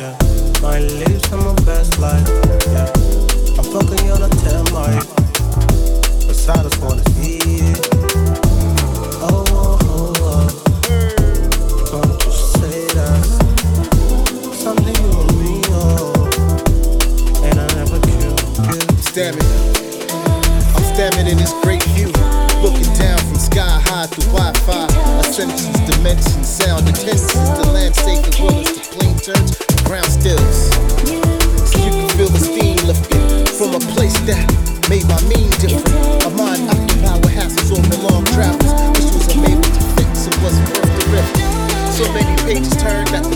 Yeah. My live some my best life. Yeah. I'm fucking you on a 10 mic. I just wanna see it. Don't you say that. Something you and me. And I never could. Stamming. I'm stamming in this great view. Looking down from sky high through Wi Fi. Ascensions, dimensions, sound, attentions. The landscape as well as the plane turns, ground stills. So you can feel the steam lifting from a place that made my mean different. A mind occupied with hassles over long travels. Issues I'm able to fix, it wasn't worth the risk. So many pages turned that